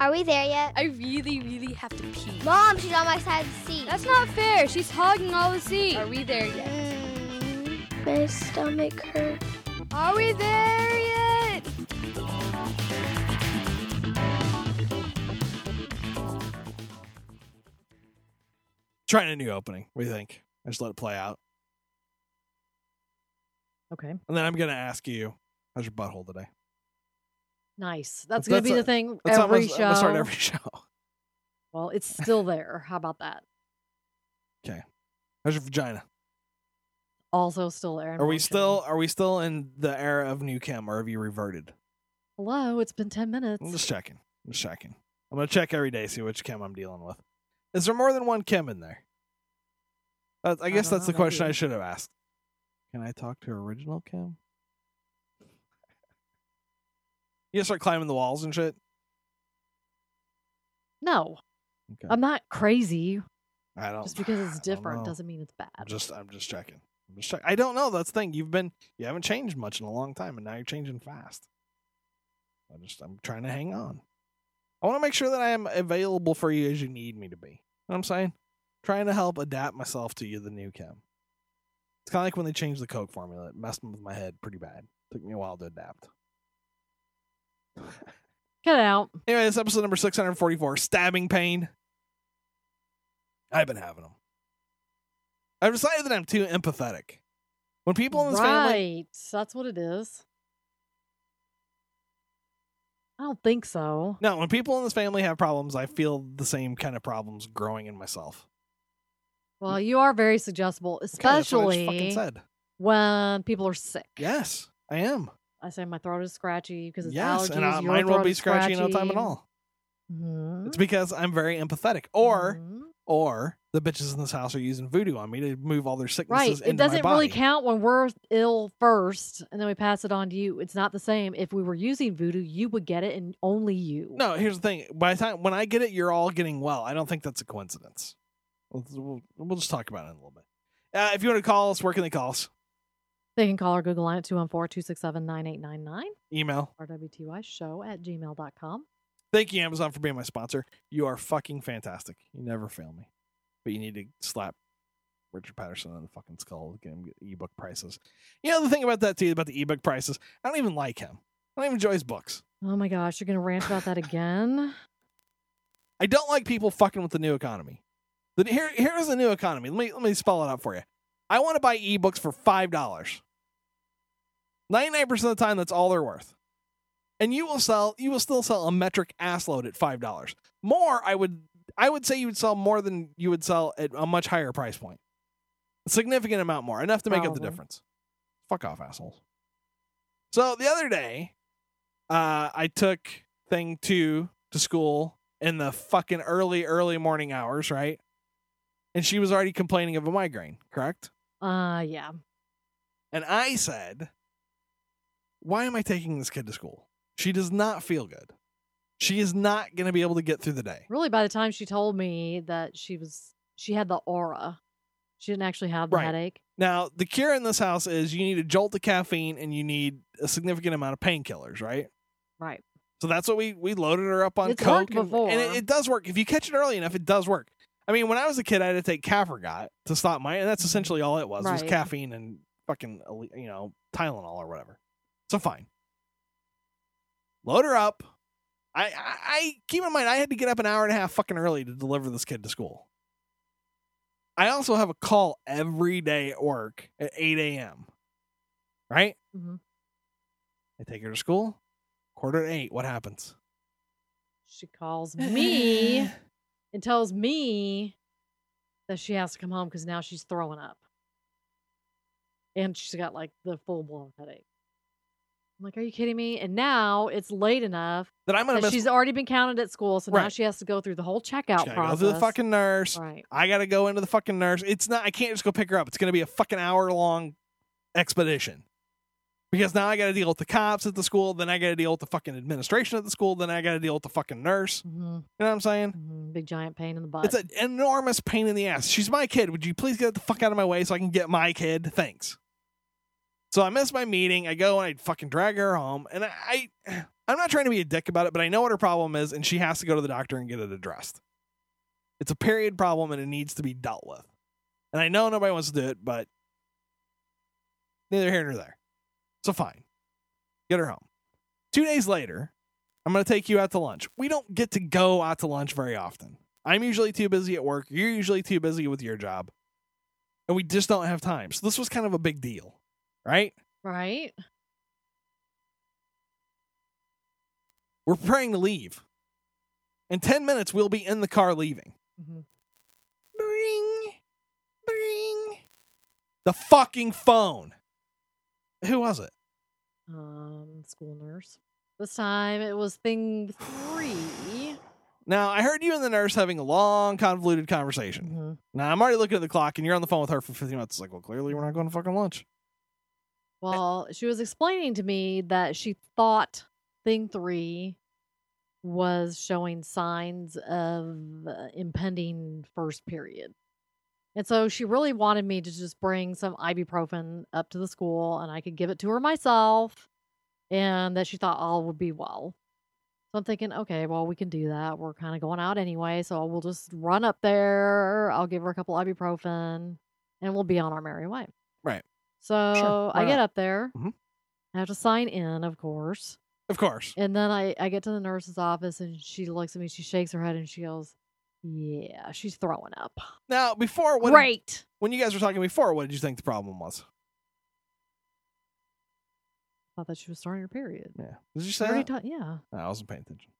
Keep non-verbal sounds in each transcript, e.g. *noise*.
Are we there yet? I really, really have to pee. Mom, she's on my side of the seat. That's not fair. She's hogging all the seat. Are we there yet? Mm, my stomach hurts. Are we there yet? Trying a new opening. What do you think? I just let it play out. Okay. And then I'm going to ask you, how's your butthole today? Nice. That's, That's gonna be a- the thing every show. I'm start every show. Well, it's still there. How about that? Okay. How's your vagina? Also still there. Are we still are we still in the era of new Kim or have you reverted? Hello. It's been ten minutes. I'm just checking. I'm just checking. I'm gonna check every day, see which Kim I'm dealing with. Is there more than one Kim in there? Uh, I guess don't that's know, the question I should have asked. Can I talk to original Kim? You start climbing the walls and shit. No, Okay. I'm not crazy. I don't. Just because it's *sighs* different doesn't mean it's bad. I'm just. I'm just checking. I'm just check- I don't know. That's the thing. You've been. You haven't changed much in a long time, and now you're changing fast. I'm just. I'm trying to hang on. I want to make sure that I am available for you as you need me to be. You know what I'm saying? Trying to help adapt myself to you, the new Kim. It's kind of like when they changed the Coke formula. It messed with my head pretty bad. Took me a while to adapt. Cut it out. Anyway, this episode number 644 Stabbing Pain. I've been having them. I've decided that I'm too empathetic. When people in this family right. family. That's what it is. I don't think so. No, when people in this family have problems, I feel the same kind of problems growing in myself. Well, you are very suggestible, Okay, that's what I just especially said. when people are sick. Yes, I am. I say my throat is scratchy because it's yes, allergies. and your mine throat be scratchy in no time at all. Mhm. It's because I'm very empathetic. Or, Mhm. or the bitches in this house are using voodoo on me to move all their sicknesses It into my body. Right. It doesn't really count when we're ill first, and then we pass it on to you. It's not the same. If we were using voodoo, you would get it, and only you. No, here's the thing. By the time when I get it, you're all getting well. I don't think that's a coincidence. We'll, we'll, we'll just talk about it in a little bit. Uh, if you want to call us, where can they call us? They can call our Google line at 214-267-9899 Email. or WTY show at gmail.com. Thank you, Amazon, for being my sponsor. You are fucking fantastic. You never fail me. But you need to slap Richard Patterson on the fucking skull to get him ebook prices. You know the thing about that too, about the ebook prices. I don't even like him. I don't even enjoy his books. Oh my gosh, you're going to rant about that again? I don't like people fucking with the new economy. The, here, here's the new economy. Let me let me spell it out for you. I want to buy ebooks for five dollars. Ninety nine percent of the time, that's all they're worth. And you will sell. You will still sell a metric ass load at five dollars. More, I would. I would say you would sell more than you would sell at a much higher price point. A significant amount more, enough to make up the difference. Fuck off, assholes. So the other day, uh, I took thing two to school in the fucking early, early morning hours, right? And she was already complaining of a migraine, correct? Uh, yeah. And I said, Why am I taking this kid to school? She does not feel good. She is not going to be able to get through the day. Really, by the time she told me that she was, she had the aura. She didn't actually have the Right. headache. Now, the cure in this house is you need a jolt of caffeine and you need a significant amount of painkillers, right? Right. So that's what we we loaded her up on It's coke, and, and it, it does work. If you catch it early enough, it does work. I mean, when I was a kid, I had to take Cafergot to stop my, and that's mm-hmm. essentially all it was. It was caffeine and fucking you know Tylenol or whatever. So fine. Load her up. I, I I keep in mind I had to get up an hour and a half fucking early to deliver this kid to school. I also have a call every day at work at eight a.m. Right? Mm-hmm. I take her to school. Quarter to eight. What happens? She calls *sighs* me and tells me that she has to come home because now she's throwing up. And she's got like the full blown headache. I'm like, are you kidding me? And now it's late enough that I'm gonna miss. she's already been counted at school, so now she has to go through the whole checkout process. Go to the fucking nurse. right. I gotta go into the fucking nurse. It's not. I can't just go pick her up. It's gonna be a fucking hour long expedition. Because now I gotta deal with the cops at the school. Then I gotta deal with the fucking administration at the school. Then I gotta deal with the fucking nurse. hmm You know what I'm saying? hmm Big giant pain in the butt. It's an enormous pain in the ass. She's my kid. Would you please get the fuck out of my way so I can get my kid? Thanks. So I miss my meeting. I go and I fucking drag her home, and I, I I'm not trying to be a dick about it, but I know what her problem is, and she has to go to the doctor and get it addressed. It's a period problem, and it needs to be dealt with. And I know nobody wants to do it, but neither here nor there. So fine, get her home. Two days later, I'm going to take you out to lunch. We don't get to go out to lunch very often. I'm usually too busy at work. You're usually too busy with your job. And we just don't have time. So this was kind of a big deal, right? Right? We're preparing to leave. In 10 minutes, we'll be in the car leaving. Mhm. Bring, bring. The fucking phone. Who was it? Um, school nurse. This time it was thing three. *sighs* Now, I heard you and the nurse having a long, convoluted conversation. Mhm. Now, I'm already looking at the clock and you're on the phone with her for 15 minutes. It's like, well, clearly we're not going to fucking lunch. Well, she was explaining to me that she thought thing three was showing signs of uh, impending first period. And so she really wanted me to just bring some ibuprofen up to the school and I could give it to her myself and that she thought all would be well. So I'm thinking, okay, well, we can do that. We're kind of going out anyway. So we'll just run up there. I'll give her a couple ibuprofen and we'll be on our merry way. Right. So why I get not? up there. Mhm. I have to sign in, of course. Of course. And then I, I get to the nurse's office and she looks at me, she shakes her head and she goes, Yeah, she's throwing up. Now, before, did- Great. when you guys were talking before, what did you think the problem was? I thought that she was starting her period. Yeah. Did you say that? yeah. No, I wasn't paying attention.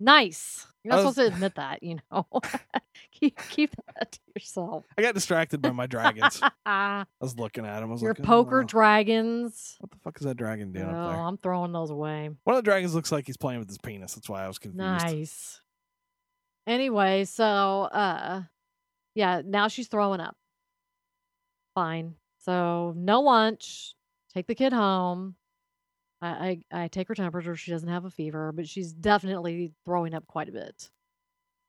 Nice. You're not was- supposed to *laughs* admit that, you know. *laughs* keep keep that to yourself. I got distracted by my dragons. *laughs* I was looking at them. I was your like, poker "Oh, dragons. What the fuck is that dragon doing Oh, up there? I'm throwing those away. One of the dragons looks like he's playing with his penis. That's why I was confused. Nice. Anyway, so uh yeah, now she's throwing up. Fine. So no lunch. Take the kid home. I, I I take her temperature. She doesn't have a fever, but she's definitely throwing up quite a bit.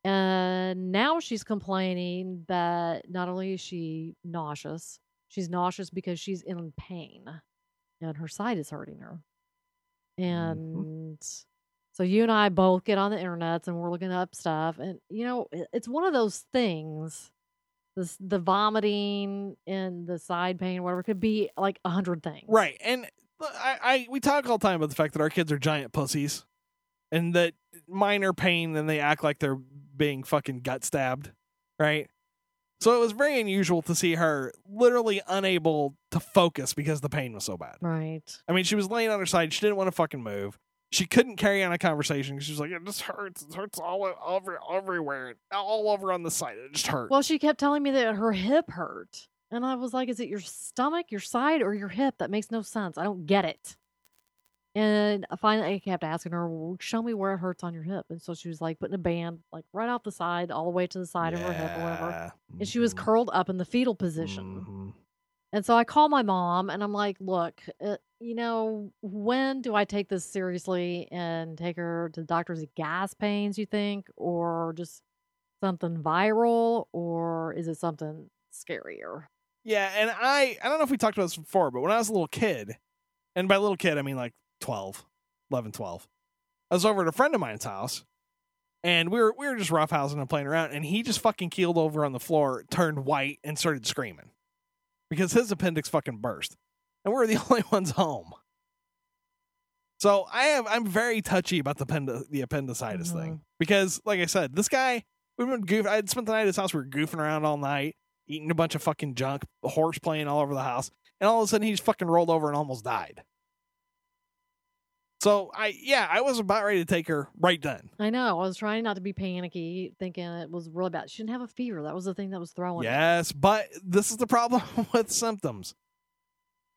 And now she's complaining that not only is she nauseous, she's nauseous because she's in pain and her side is hurting her. Mm-hmm. And so you and I both get on the internet and we're looking up stuff. And, you know, it's one of those things. This, the vomiting and the side pain, whatever, could be like a hundred things. Right. And I, I we talk all the time about the fact that our kids are giant pussies and that minor pain and they act like they're being fucking gut stabbed. Right. So it was very unusual to see her literally unable to focus because the pain was so bad. Right. I mean, she was laying on her side. She didn't want to fucking move. She couldn't carry on a conversation. Because she was like, "It just hurts. It hurts all over, everywhere, all over on the side. It just hurts." Well, she kept telling me that her hip hurt. And I was like, is it your stomach, your side, or your hip? That makes no sense. I don't get it. And I finally I kept asking her, well, show me where it hurts on your hip. And so she was like putting a band like right off the side, all the way to the side of her hip or whatever. Yeah. And she was Mhm. curled up in the fetal position. Mhm. And so I call my mom and I'm like, look, uh, you know, when do I take this seriously and take her to the doctor's gas pains, you think? Or just something viral? Or is it something scarier? Yeah, and I I don't know if we talked about this before, but when I was a little kid, and by little kid I mean like 12, 11, 12. I was over at a friend of mine's house and we were we were just roughhousing and playing around and he just fucking keeled over on the floor, turned white and started screaming. Because his appendix fucking burst. And we were the *laughs* only ones home. So I have I'm very touchy about the pend- the appendicitis Mhm. thing because like I said, this guy we've been goof I spent the night at his house, we were goofing around all night eating a bunch of fucking junk, a horse playing all over the house, and all of a sudden he just fucking rolled over and almost died. So I yeah, I was about ready to take her right then. I know. I was trying not to be panicky, thinking it was really bad. She didn't have a fever. That was the thing that was throwing. Yes, but this is the problem *laughs* with symptoms.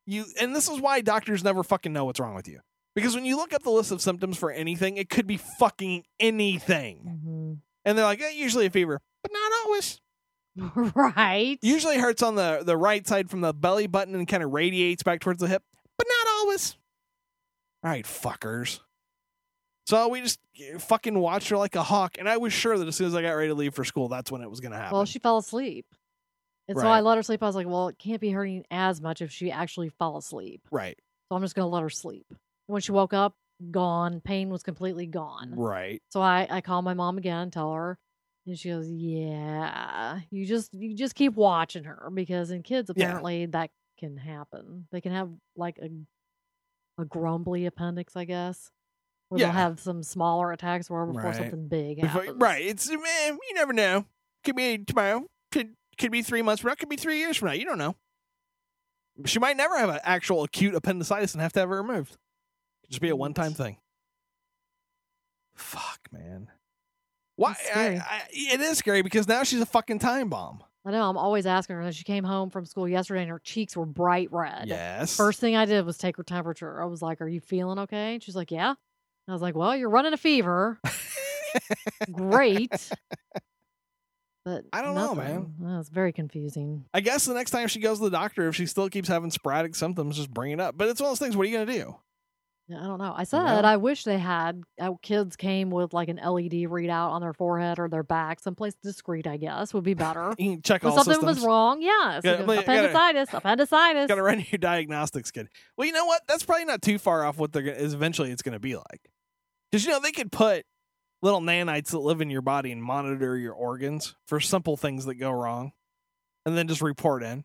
You and this is why doctors never fucking know what's wrong with you. Because when you look up the list of symptoms for anything, it could be fucking anything. Mhm. And they're like, eh, usually a fever, but not always. *laughs* right. Usually hurts on the, the right side from the belly button and kind of radiates back towards the hip, but not always. All right, fuckers. So we just eh, fucking watched her like a hawk, and I was sure that as soon as I got ready to leave for school, that's when it was going to happen. Well, she fell asleep. And so Right. I let her sleep. I was like, well, it can't be hurting as much if she actually fell asleep. right. So I'm just going to let her sleep. And when she woke up, gone. Pain was completely gone. Right. So I I call my mom again, tell her, and she goes, "Yeah, you just you just keep watching her because in kids Yeah. apparently that can happen. They can have like a a grumbly appendix, I guess, where Yeah. they'll have some smaller attacks or before Right. something big Before- happens. right. It's eh, man, you never know. Could be tomorrow. Could could be three months from now. Could be three years from now. You don't know. She might never have an actual acute appendicitis and have to have it removed. Could just be a one time thing. Fuck, man. Why? I. I, it is scary because now she's a fucking time bomb. I know. I'm always asking her. She came home from school yesterday and her cheeks were bright red. Yes. First thing I did was take her temperature. I was like, "Are you feeling okay?" And she's like, "Yeah." I was like, "Well, you're running a fever. *laughs* Great." But I don't know, man. man. It's very confusing. I guess the next time she goes to the doctor, if she still keeps having sporadic symptoms, just bring it up. But it's one of those things. What are you gonna do? Yeah, I don't know. I said know? I wish they had uh, kids came with like an LED readout on their forehead or their back, someplace discreet. I guess would be better. *laughs* Check If all something systems. was wrong. Yeah, but you gotta- appendicitis, appendicitis. Got to run *laughs* your diagnostics kid. Well, you know what? That's probably not too far off what they're gonna, is eventually it's going to be like. Because you know they could put little nanites that live in your body and monitor your organs for simple things that go wrong, and then just report in.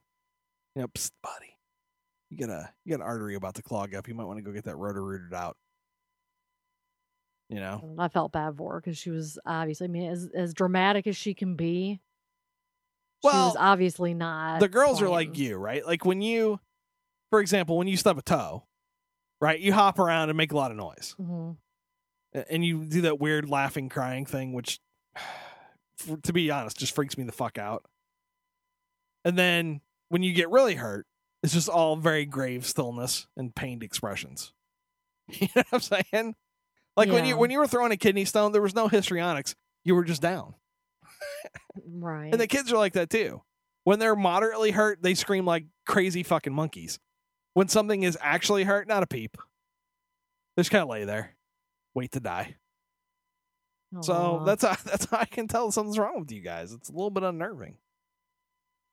You know, buddy, you got a you got an artery about to clog up. You might want to go get that rotor rooted out. You know, I felt bad for her because she was obviously, I mean, as as dramatic as she can be, she Well, was obviously not. the girls are like you, right? Like when you, for example, when you stub a toe, right? You hop around and make a lot of noise. Mhm. And you do that weird laughing crying thing which *sighs* to be honest just freaks me the fuck out and then when you get really hurt it's just all very grave stillness and pained expressions. *laughs* You know what i'm saying? Like when you when you were throwing a kidney stone there was no histrionics. You were just down. Right. and the kids are like that too. When they're moderately hurt they scream like crazy fucking monkeys. When something is actually hurt not a peep. They just kind of lay there. Wait to die. So that's how, *laughs* that's how I can tell something's wrong with you guys. It's a little bit unnerving.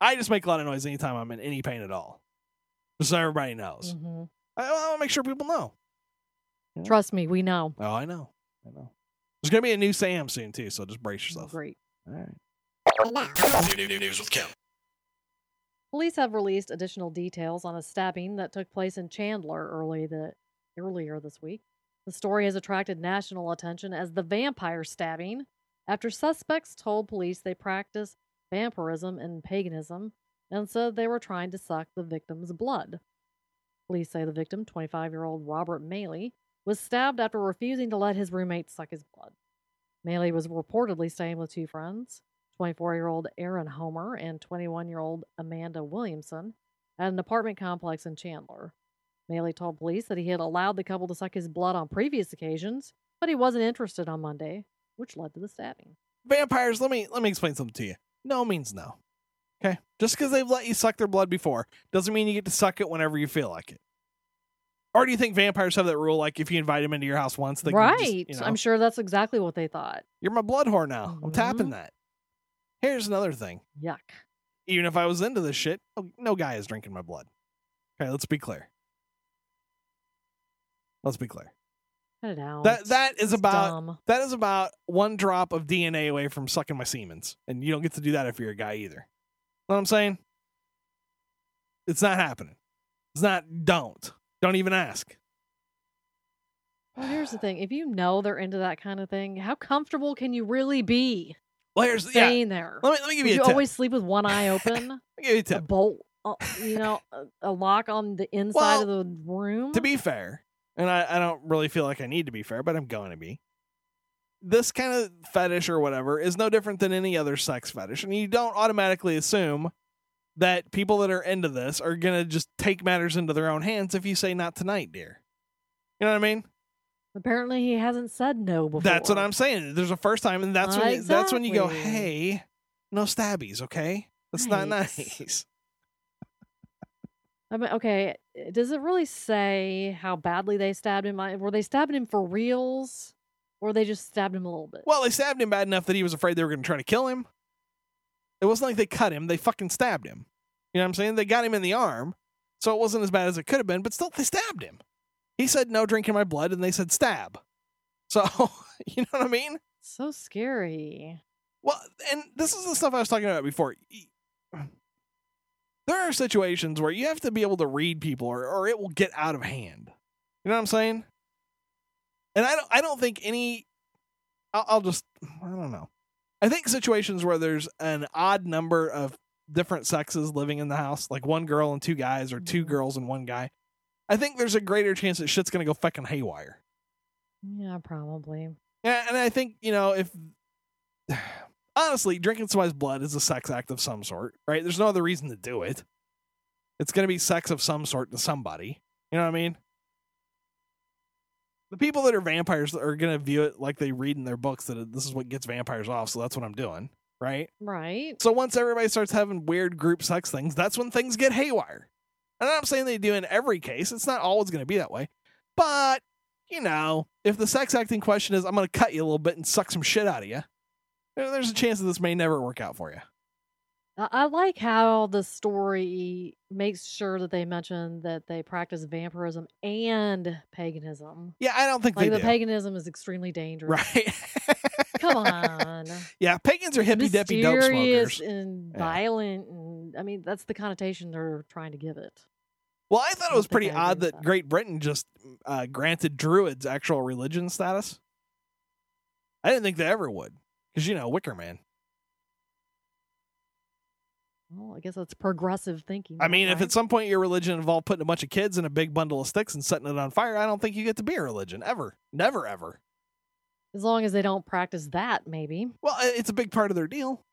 I just make a lot of noise anytime I'm in any pain at all, so everybody knows. Mhm. I, I want to make sure people know. Trust me, we know. Oh, I know. I know. There's gonna be a new Sam soon too, so just brace yourself. Great. All right. New, new news with Kim. Police have released additional details on a stabbing that took place in Chandler early the earlier this week. The story has attracted national attention as the vampire stabbing after suspects told police they practice vampirism and paganism and said they were trying to suck the victim's blood. Police say the victim, 25-year-old Robert Maley, was stabbed after refusing to let his roommate suck his blood. Maley was reportedly staying with two friends, 24 year old Aaron Homer and 21 year old Amanda Williamson, at an apartment complex in Chandler. Maley told police that he had allowed the couple to suck his blood on previous occasions, but he wasn't interested on Monday, which led to the stabbing. Vampires. Let me let me explain something to you. No means no. Okay. Just because they've let you suck their blood before doesn't mean you get to suck it whenever you feel like it. Or do you think vampires have that rule? Like if you invite them into your house once, they right. just, you know, I'm sure that's exactly what they thought. You're my blood whore now. I'm tapping Mhm. that. Here's another thing. Yuck. Even if I was into this shit, oh, no guy is drinking my blood. Okay, let's be clear. Let's be clear. Cut it out. That that is It's about dumb. that is about one drop of DNA away from sucking my Siemens, and you don't get to do that if you're a guy either. What I'm saying? It's not happening. It's not. Don't. Don't even ask. Well, here's the thing: if you know they're into that kind of thing, how comfortable can you really be Well, here's yeah. staying there? Let me let me give you you a tip. Do you always sleep with one eye *laughs* open? Let me give you a a tip. bolt, uh, you know, a, a lock on the inside of the room. to be fair, and I, I don't really feel like I need to be fair, but I'm going to be. This kind of fetish or whatever is no different than any other sex fetish. And you don't automatically assume that people that are into this are going to just take matters into their own hands if you say, not tonight, dear. You know what I mean? Apparently, he hasn't said no before. That's what I'm saying. There's a first time, and that's when you, that's when you go, hey, no stabbies, okay? That's not nice. *laughs* *laughs* I mean, okay. Does it really say how badly they stabbed him? Were they stabbing him for reals, or they just stabbed him a little bit? Well, they stabbed him bad enough that he was afraid they were going to try to kill him. It wasn't like they cut him; they fucking stabbed him. You know what I'm saying? They got him in the arm, so it wasn't as bad as it could have been. But still, they stabbed him. He said no drinking my blood, and they said stab. So *laughs* you know what I mean? So scary. Well, and this is the stuff I was talking about before. There are situations where you have to be able to read people, or, or it will get out of hand. You know what I'm saying? And I don't. I don't think any. I'll, I'll just. I don't know. I think situations where there's an odd number of different sexes living in the house, like one girl and two guys, or two Mhm. girls and one guy. I think there's a greater chance that shit's gonna go fucking haywire. Yeah, probably. Yeah, and I think you know if *sighs* honestly, drinking somebody's blood is a sex act of some sort, right? There's no other reason to do it. It's going to be sex of some sort to somebody. You know what I mean? The people that are vampires are going to view it like they read in their books that this is what gets vampires off, so that's what I'm doing, right? Right. So once everybody starts having weird group sex things, that's when things get haywire. And I'm saying they do in every case. It's not always going to be that way. But, you know, if the sex acting question is, I'm going to cut you a little bit and suck some shit out of you, there's a chance that this may never work out for you. I I like how the story makes sure that they mention that they practice vampirism and paganism. Yeah, I don't think Like they the do. paganism is extremely dangerous. right. Come *laughs* on. yeah, pagans are hippy dippy dope smokers. and Yeah. violent and I mean that's the connotation they're trying to give it. Well, I thought it was pretty odd that that. Great Britain just uh, granted Druids actual religion status. I didn't think they ever would. Because, you know, Wicker Man. Well, I guess that's progressive thinking. I mean, if at some point your religion involved putting a bunch of kids in a big bundle of sticks and setting it on fire, I don't think you get to be a religion ever. Never, ever. as long as they don't practice that, maybe. Well, it's a big part of their deal.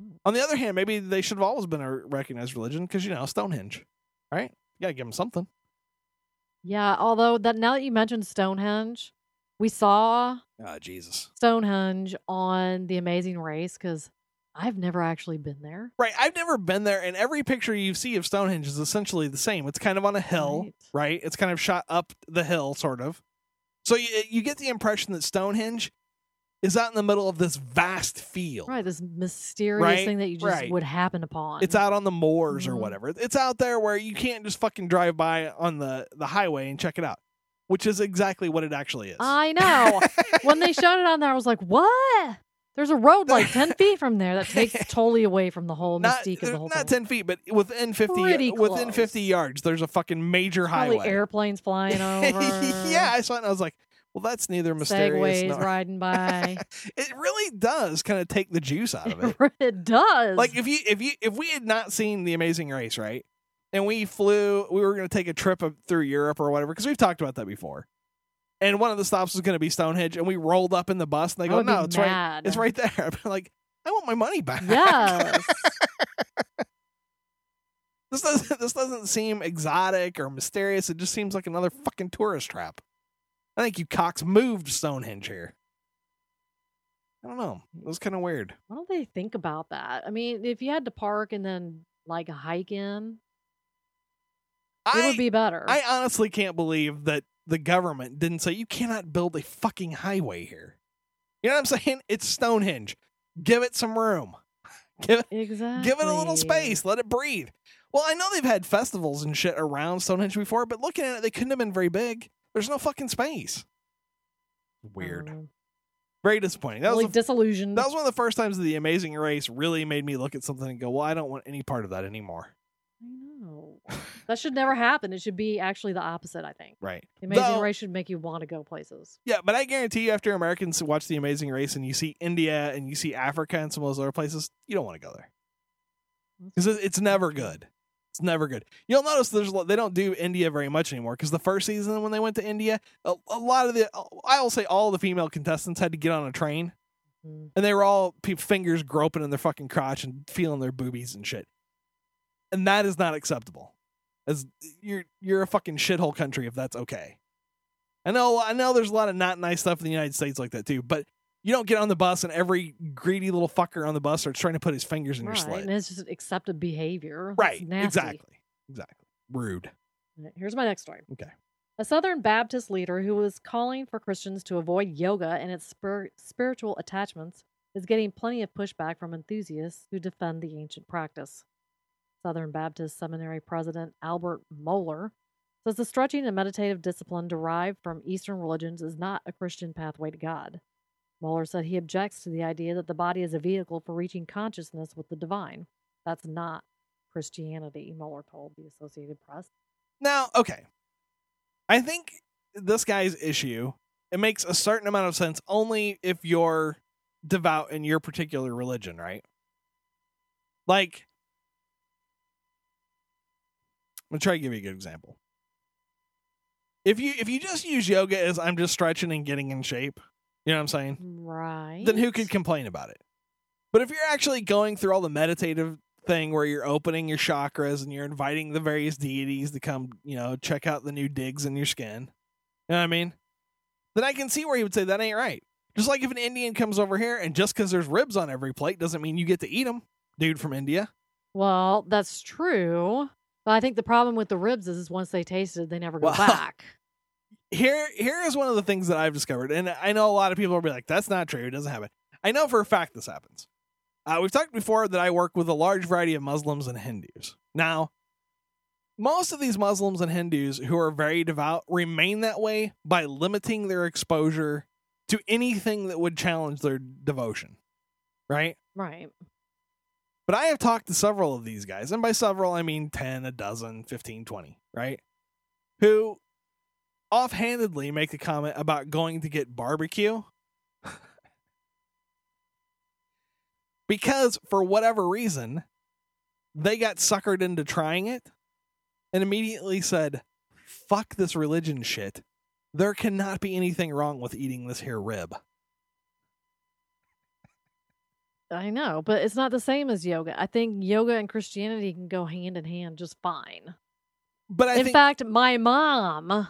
Hmm. On the other hand, maybe they should have always been a recognized religion because, you know, Stonehenge, right? You got to give them something. Yeah, although that now that you mentioned Stonehenge, we saw Oh, Jesus. Stonehenge on The Amazing Race because I've never actually been there. Right. I've never been there, and every picture you see of Stonehenge is essentially the same. It's kind of on a hill, Right. right? It's kind of shot up the hill, sort of. So you, you get the impression that Stonehenge is out in the middle of this vast field. Right, this mysterious Right, thing that you just right. would happen upon. It's out on the moors or Mhm. whatever. It's out there where you can't just fucking drive by on the, the highway and check it out, which is exactly what it actually is. I know. *laughs* when they showed it on there, I was like, "What? There's a road like ten *laughs* feet from there that takes totally away from the whole not, mystique of the whole not thing." 10 feet, but within 50 Pretty within close. 50 yards, there's a fucking major Probably highway. airplanes flying *laughs* over. yeah, I saw it and I was like, well, that's neither mysterious segways nor. *laughs* riding by. it really does kind of take the juice out of it. it does. like if you if you if we had not seen the Amazing Race, right, and we flew, we were going to take a trip through Europe or whatever because we've talked about that before. And one of the stops was going to be Stonehenge, and we rolled up in the bus, and they I go, "No, it's right, it's right there." *laughs* Be like, "I want my money back." Yes. *laughs* this doesn't this doesn't seem exotic or mysterious. It just seems like another fucking tourist trap. I think you cocks moved Stonehenge here. I don't know. It was kind of weird. Why don't they think about that? I mean, if you had to park and then like hike in, it would be better. I honestly can't believe that the government didn't say you cannot build a fucking highway here. You know what I'm saying? It's Stonehenge. Give it some room. *laughs* Give it exactly. give it a little space. Let it breathe. Well, I know they've had festivals and shit around Stonehenge before, but looking at it, they couldn't have been very big. There's no fucking space. Weird. Um, Very disappointing. That really was the, disillusioned. that was one of the first times that the Amazing Race really made me look at something and go, "Well, I don't want any part of that anymore." That should never happen. It should be actually the opposite, I think. Right. The Amazing Though- Race should make you want to go places. Yeah, but I guarantee you, after Americans watch The Amazing Race and you see India and you see Africa and some of those other places, you don't want to go there because it's never good. It's never good. You'll notice there's they don't do India very much anymore because the first season when they went to India, a, a lot of the I will say all the female contestants had to get on a train Mhm. and they were all fingers groping in their fucking crotch and feeling their boobies and shit, and that is not acceptable. As you're you're a fucking shithole country if that's okay. I know I know there's a lot of not nice stuff in the United States like that too, but you don't get on the bus and every greedy little fucker on the bus starts trying to put his fingers in your slit. And it's just accepted behavior. Right. Exactly. Exactly. Rude. Here's my next story. Okay. A Southern Baptist leader who was calling for Christians to avoid yoga and its spir- spiritual attachments is getting plenty of pushback from enthusiasts who defend the ancient practice. Southern Baptist Seminary President Albert Mohler Says the stretching and meditative discipline derived from Eastern religions is not a Christian pathway to God. Mohler said he objects to the idea that the body is a vehicle for reaching consciousness with the divine. That's not Christianity, Mohler told the Associated Press. Now, okay. I think this guy's issue it makes a certain amount of sense only if you're devout in your particular religion, right? Like I'm gonna try to give you a good example. If you if you just use yoga as I'm just stretching and getting in shape, you know what I'm saying? Right. Then who could complain about it? But if you're actually going through all the meditative thing where you're opening your chakras and you're inviting the various deities to come, you know, check out the new digs in your skin. You know what I mean? Then I can see where he would say that ain't right. Just like if an Indian comes over here and just because there's ribs on every plate doesn't mean you get to eat them, dude from India. Well, that's true. But I think the problem with the ribs is, is once they taste it, they never go Well, back. *laughs* Here, here is one of the things that I've discovered, and I know a lot of people will be like, "That's not true. It doesn't happen." I know for a fact this happens. Uh, we've talked before that I work with a large variety of Muslims and Hindus. Now, most of these Muslims and Hindus who are very devout remain that way by limiting their exposure to anything that would challenge their devotion, right? Right. But I have talked to several of these guys, and by several, I mean 10, a dozen, 15, 20, right? Who offhandedly make a comment about going to get barbecue *laughs* because, for whatever reason, they got suckered into trying it and immediately said, fuck this religion shit. There cannot be anything wrong with eating this here rib. I know, but it's not the same as yoga. I think yoga and Christianity can go hand in hand just fine. But I in think fact, my mom,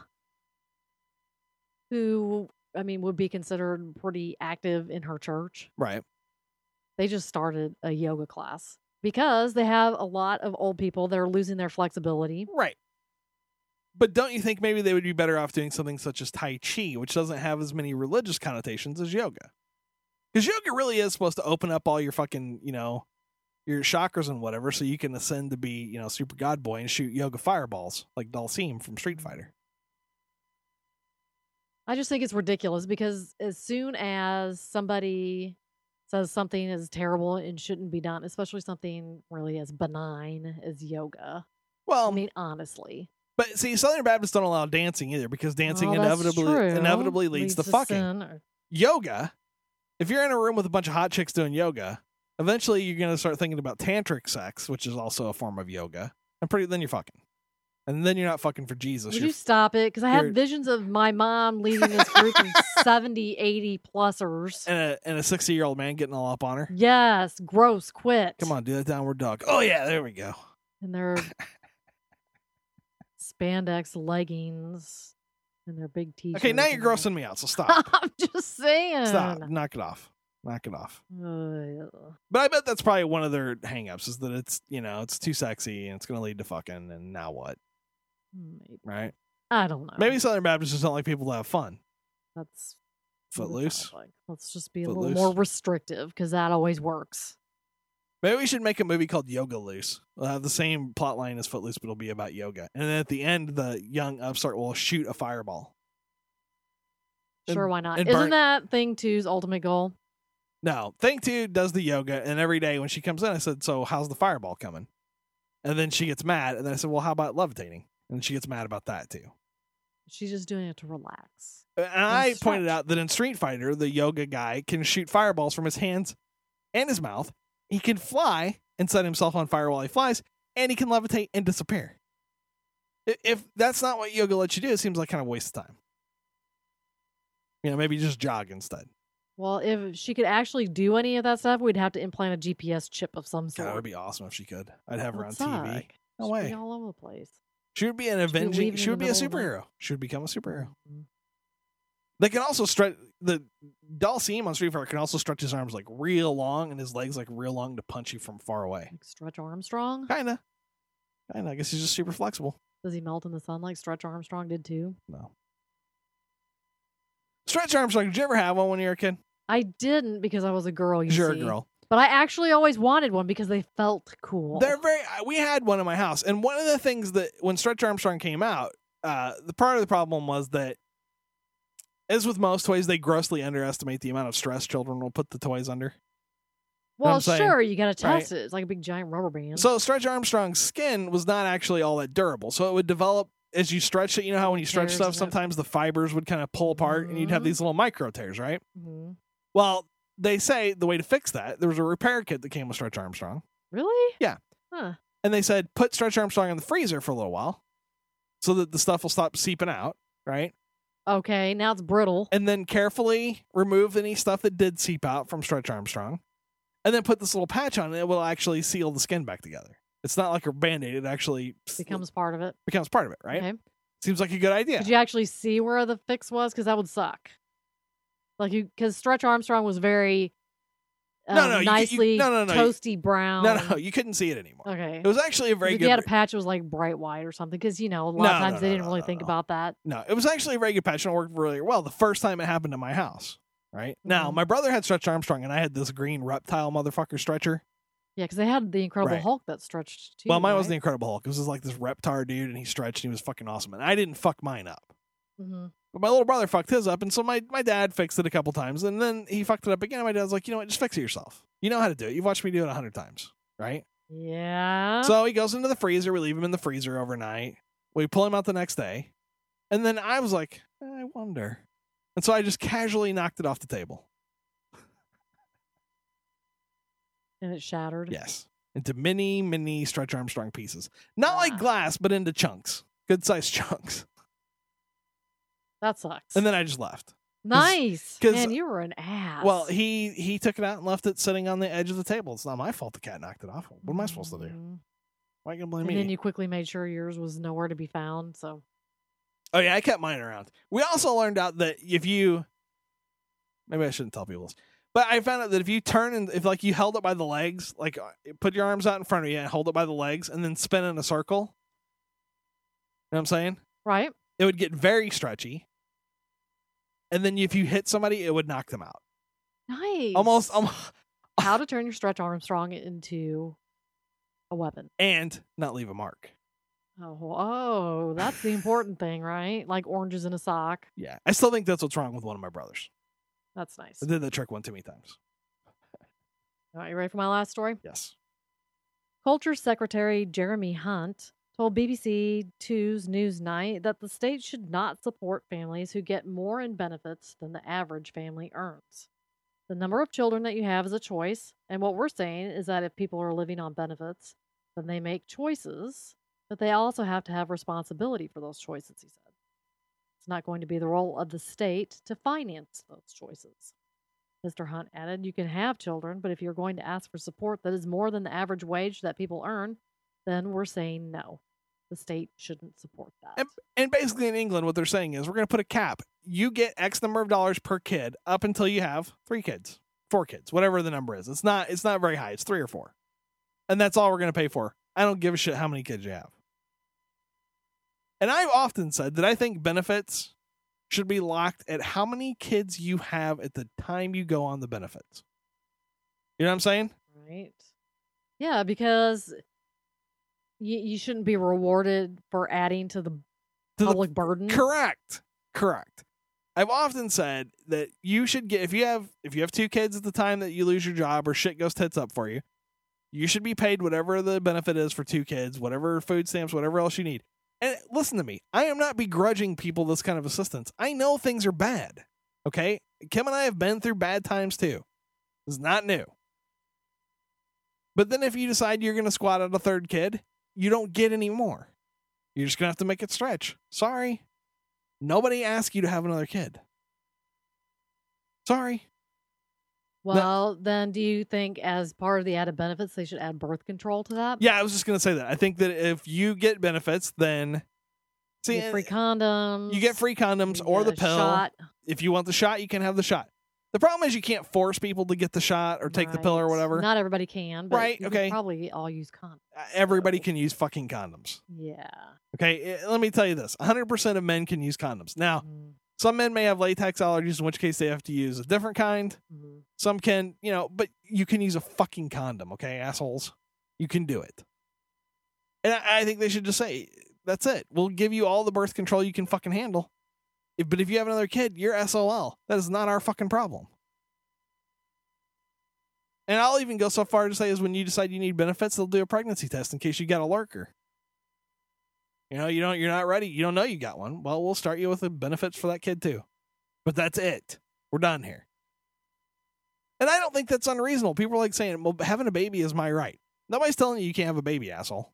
who I mean would be considered pretty active in her church, right. they just started a yoga class because they have a lot of old people that are losing their flexibility. Right. But don't you think maybe they would be better off doing something such as Tai Chi, which doesn't have as many religious connotations as yoga? Because yoga really is supposed to open up all your fucking, you know, your chakras and whatever, so you can ascend to be, you know, super god boy and shoot yoga fireballs like Dhalsim from Street Fighter. I just think it's ridiculous because as soon as somebody says something is terrible and shouldn't be done, especially something really as benign as yoga. Well, I mean, honestly. but see, Southern Baptists don't allow dancing either because dancing Well, that's inevitably inevitably leads, to fucking. sin or- yoga, if you're in a room with a bunch of hot chicks doing yoga, eventually you're going to start thinking about tantric sex, which is also a form of yoga. And pretty then you're fucking. And then you're not fucking for Jesus. Would You're, you stop it? Because I have visions of my mom leading *laughs* this group of 70, 80 plusers. and a and a 60 year old man getting all up on her. Yes, gross, quit. Come on, do that downward dog. Oh yeah, there we go. And their *laughs* spandex leggings and their big t-shirts. Okay, now you're grossing me out, so stop. *laughs* I'm just saying. stop. Knock it off. Knock it off. But I bet that's probably one of their hangups is that it's you know it's too sexy and it's going to lead to fucking and now what Maybe. right? I don't know. Maybe Southern Baptists just don't like people to have fun. that's Footloose. Like, let's just be a little more restrictive because that always works. Maybe we should make a movie called Yoga Loose. We'll have the same plot line as Footloose, but it'll be about yoga. And then at the end, the young upstart will shoot a fireball. And- Sure, why not? Isn't burn- that thing two's ultimate goal? No, Thing Two does the yoga, and every day when she comes in, I said, "So how's the fireball coming?" And then she gets mad, and then I said, "Well, how about levitating?" And she gets mad about that too. She's just doing it to relax. And I pointed out that in Street Fighter, the yoga guy can shoot fireballs from his hands and his mouth. He can fly and set himself on fire while he flies, and he can levitate and disappear. If that's not what yoga lets you do, it seems like kind of a waste of time. You know, maybe just jog instead. Well, if she could actually do any of that stuff, we'd have to implant a GPS chip of some sort. that would be awesome if she could. I'd have her on TV. suck. No She'd way. Be all over the place. She would be an She'd be avenging. leaving She in would the be a middle of the- superhero. She would become a superhero. Mhm. They can also stretch the doll Dhalsim on Street Fighter can also stretch his arms like real long and his legs like real long to punch you from far away. Like Stretch Armstrong. Kinda. Kinda. I guess he's just super flexible. Does he melt in the sun like Stretch Armstrong did too? No. Stretch Armstrong, did you ever have one when you were a kid? I didn't because I was a girl. You You're a see. girl. But I actually always wanted one because they felt cool. They're very. We had one in my house, and one of the things that when Stretch Armstrong came out, uh, the part of the problem was that, as with most toys, they grossly underestimate the amount of stress children will put the toys under. Well, I'm saying? sure, you got to Right. test it. It's like a big giant rubber band. So Stretch Armstrong's skin was not actually all that durable, so it would develop as you stretch it. You know how when you stretch Tears stuff, sometimes the fibers would kind of pull apart, and you'd have Mhm. these little micro tears, right? Mhm. Well, they say the way to fix that there was a repair kit that came with Stretch Armstrong, Really? Yeah. Huh. and they said put Stretch Armstrong in the freezer for a little while, so that the stuff will stop seeping out, right? Okay, now it's brittle. and then carefully remove any stuff that did seep out from Stretch Armstrong, and then put this little patch on it. It will actually seal the skin back together. It's not like a band aid; it actually Becomes part of it. becomes part of it, right? Okay. Seems like a good idea. Did you actually see where the fix was? Because that would suck. Like you, because Stretch Armstrong was very um, No, no, you- you- nicely no, no, no, toasty brown. no, no, you couldn't see it anymore. Okay. It was actually a very if good. you had a patch, it was like bright white or something. Because you know, a lot No, of times no, they didn't really think about that. no, it was actually a very good patch and it worked really well. The first time it happened to my house, right now, Mhm. my brother had Stretch Armstrong, and I had this green reptile motherfucker stretcher. Yeah, because they had the Incredible Right. Hulk that stretched too. well, mine was the? Incredible Hulk. It was just like this reptar dude, and he stretched, and he was fucking awesome. And I didn't fuck mine up. Mhm. But my little brother fucked his up, and so my, my dad fixed it a couple times, and then he fucked it up again. And my dad's like, you know what, just fix it yourself. You know how to do it. You've watched me do it a hundred times, right? Yeah. So he goes into the freezer. We leave him in the freezer overnight. We pull him out the next day, and then I was like, eh, I wonder, and so I just casually knocked it off the table. and it shattered. Yes, into many, many Stretch Armstrong pieces, not like ah. glass, but into chunks, good sized *laughs* chunks. That sucks. And then I just left. nice. 'cause- Man, you were an ass. Well, he he took it out and left it sitting on the edge of the table. It's not my fault the cat knocked it off. What am I supposed to do? Mhm. Why are you gonna blame And me? And then you quickly made sure yours was nowhere to be found. So oh yeah, I kept mine around. We also learned out that if you maybe I shouldn't tell people this, but I found out that if you turn and if like you held it by the legs, like uh, put your arms out in front of you and hold it by the legs, and then spin in a circle. You know what I'm saying? right. It would get very stretchy. And then if you hit somebody, it would knock them out. Nice. Almost, almost *laughs* How to turn your Stretch Armstrong into a weapon. and not leave a mark. Oh, oh, that's the important thing, right? Like oranges in a sock. Yeah. I still think that's what's wrong with one of my brothers. That's nice. I did that trick one too many times. All right, you ready for my last story? Yes. Culture Secretary Jeremy Hunt told BBC Two's Newsnight that the state should not support families who get more in benefits than the average family earns. The number of children that you have is a choice, and what we're saying is that if people are living on benefits, then they make choices, but they also have to have responsibility for those choices, he said. It's not going to be the role of the state to finance those choices. Mr. Hunt added, You can have children, but if you're going to ask for support that is more than the average wage that people earn, then we're saying no. The state shouldn't support that. And basically in England, what they're saying is we're going to put a cap. You get X number of dollars per kid up until you have three kids, four kids, whatever the number is. It's not. It's not very high. It's three or four, and that's all we're going to pay for. I don't give a shit how many kids you have. And I've often said that I think benefits should be locked at how many kids you have at the time you go on the benefits. You know what I'm saying? Right. Yeah, because you, you shouldn't be rewarded for adding to the To the public burden. Correct. Correct. I've often said that you should get if you have if you have two kids at the time that you lose your job or shit goes tits up for you, you should be paid whatever the benefit is for two kids, whatever food stamps, whatever else you need. And listen to me, I am not begrudging people this kind of assistance. I know things are bad. Okay? Kim and I have been through bad times too. It's not new. But then if you decide you're going to squat out a third kid, you don't get any more. You're just going to have to make it stretch. Sorry. Nobody asked you to have another kid. Sorry. Well, then do you think as part of the added benefits they should add birth control to that? Yeah, I was just going to say that. I think that if you get benefits, then see, You get free condoms. you get free condoms you or the pill. Shot. If you want the shot, you can have the shot. The problem is you can't force people to get the shot or take the pill or whatever. Not everybody can, but Right, you okay. probably all use condoms. Uh, Everybody so- can use fucking condoms. Yeah. Okay, Eh, let me tell you this 100% of men can use condoms. Now, Mm, some men may have latex allergies, in which case they have to use a different kind. mhm. Some can, you know, but you can use a fucking condom, okay, assholes? You can do it. And I, I think they should just say that's it. We'll give you all the birth control you can fucking handle. But if you have another kid, you're SOL. That is not our fucking problem. And I'll even go so far to say is when you decide you need benefits, they'll do a pregnancy test in case you got a lurker. You know, you don't you're not ready. You don't know you got one. Well, we'll start you with the benefits for that kid too. But that's it. We're done here. And I don't think that's unreasonable. People are like saying, "Well, having a baby is my right." Nobody's telling you you can't have a baby, asshole.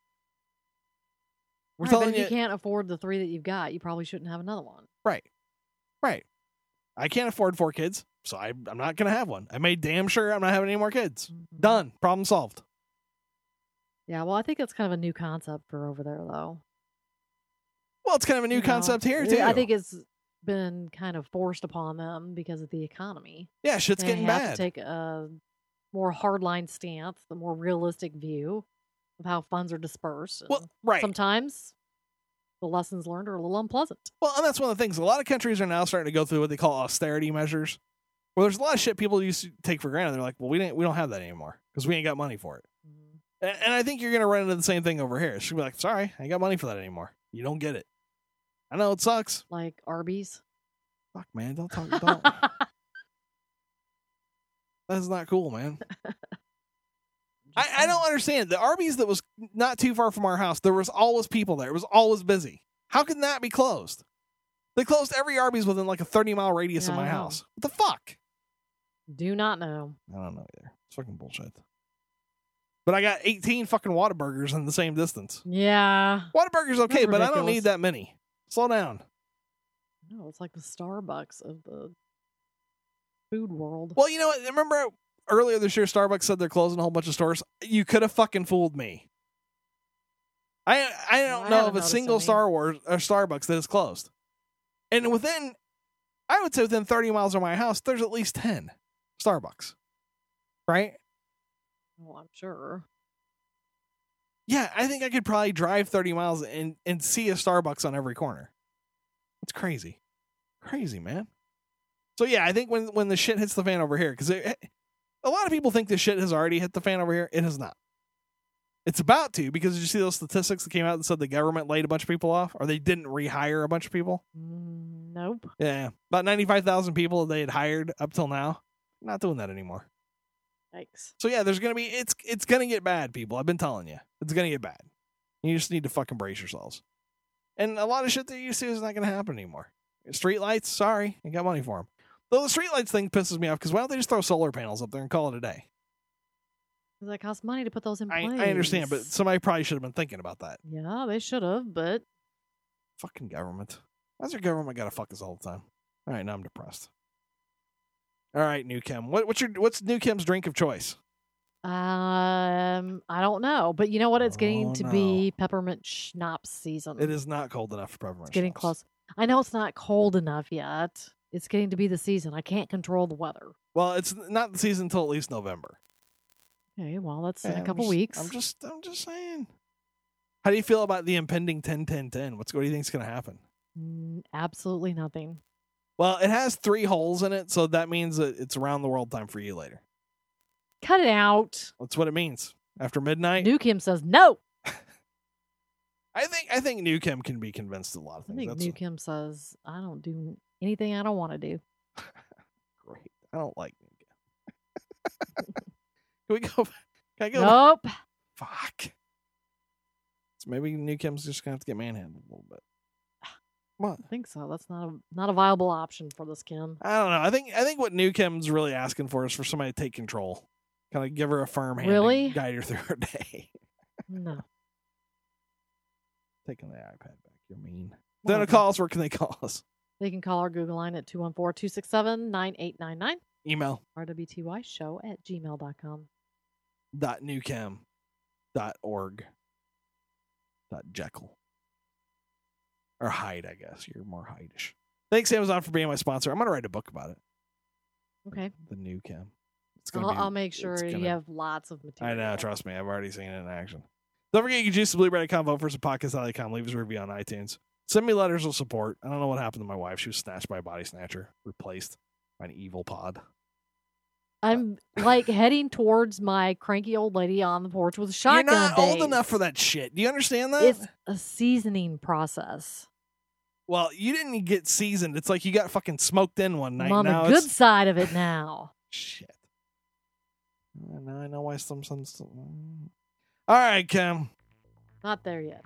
We're Right, telling if you you, can't afford the three that you've got, you probably shouldn't have another one. right, right. I can't afford four kids, so I, I'm not gonna have one. I made damn sure I'm not having any more kids. Mhm. Done. Problem solved. Yeah, well, I think it's kind of a new concept for over there, though. Well, it's kind of a new You know, concept here too. I think it's been kind of forced upon them because of the economy. yeah, shit's they getting have bad. to take a more hardline stance, the more realistic view of how funds are dispersed. well, right. Sometimes the lessons learned are a little unpleasant. Well, and that's one of the things. A lot of countries are now starting to go through what they call austerity measures. Well, there's a lot of shit people used to take for granted. They're like, well, we didn't, we don't have that anymore because we ain't got money for it. Mhm. And, and I think you're gonna run into the same thing over here. She'll be like, sorry, I ain't got money for that anymore. You don't get it. I know it sucks. Like Arby's. Fuck, man, don't talk. Don't. *laughs* That's not cool, man. *laughs* I, I don't understand. The Arby's that was not too far from our house, there was always people there. It was always busy. How can that be closed? They closed every Arby's within like a 30 mile radius of my house. What the fuck? Do not know. I don't know either. It's fucking bullshit. But I got 18 fucking Whataburgers in the same distance. Yeah. Whataburger's okay, but I don't need that many. Slow down. No, it's like the Starbucks of the food world. Well, you know what? Remember earlier this year, Starbucks said they're closing a whole bunch of stores. You could have fucking fooled me. I I don't I know haven't of a single any. Star Wars or Starbucks that is closed. And within, I would say within 30 miles of my house, there's at least 10 Starbucks. Right? Well, I'm sure. Yeah, I think I could probably drive 30 miles and, and see a Starbucks on every corner. That's crazy. Crazy, man. So yeah, I think when when the shit hits the fan over here, because a lot of people think this shit has already hit the fan over here. It has not. It's about to because did you see those statistics that came out that said the government laid a bunch of people off, or they didn't rehire a bunch of people? Mm, nope. Yeah, about ninety five thousand people they had hired up till now. Not doing that anymore. Yikes. So yeah, there's gonna be it's it's gonna get bad, people. I've been telling you, it's gonna get bad. You just need to fucking brace yourselves. And a lot of shit that you see is not gonna happen anymore. Street lights, sorry, ain't got money for them. Though the street lights thing pisses me off because why don't they just throw solar panels up there and call it a day? 'Cause that costs money to put those in I, place. I understand, but somebody probably should have been thinking about that. yeah, they should have. But Fucking government. Why's your government gotta fuck us all the time? All right, now I'm depressed. All right, New Kim. What, what's your what's New Kim's drink of choice? um, I don't know. But you know what? It's getting Oh, to no. be peppermint schnapps season. It is not cold enough for peppermint. It's getting schnapps. close. I know it's not cold enough yet. It's getting to be the season. I can't control the weather. Well, it's not the season until at least November. Okay, well, that's Yeah, in a I'm couple just- weeks. I'm just I'm just saying. How do you feel about the impending 10 10 10? What's what do you think's going to happen? Mm, absolutely nothing. Well, it has 3 holes in it, so that means that it's around the world time for you later. Cut it out. That's what it means. After midnight, New Kim says no. *laughs* I think I think New Kim can be convinced of a lot of I things. think That's New Kim says I don't do anything I don't want to do. *laughs* great. I don't like *laughs* can we go? Can I go? Nope. Fuck. So maybe New Kim's just gonna have to get manhandled a little bit. What? I think so. That's not a not a viable option for this Kim. I don't know. I think I think what New Kim's really asking for is for somebody to take control, kind of give her a firm hand, Really? guide her through her *laughs* day. No. Taking the iPad back, you're mean. Then to Whatever. call. Where can they call us? They can call our Google line at 214-267-9899. Email RWTY show at gmail.com. dot newcam dot org dot jekyll or Hyde. I guess you're more Hyde-ish. Thanks Amazon for being my sponsor. I'm gonna write a book about it. Okay. The new Kim. It's I'll, gonna be- I'll make sure gonna- you have lots of material. I know, trust me, I've already seen it in action. Don't forget you can juice the blueberry.com, vote for some podcast.com, leave us a review on iTunes. Send me letters of support. I don't know what happened to my wife. She was snatched by a body snatcher, replaced by an evil pod. I'm like heading towards my cranky old lady on the porch with a shotgun. You're not old enough for that shit. Do you understand that? It's a seasoning process. well, you didn't get seasoned. It's like you got fucking smoked in one night. I'm on now the good it's- side of it now. *laughs* Shit. Now I know why some some. some... All right, Kim. Not there yet.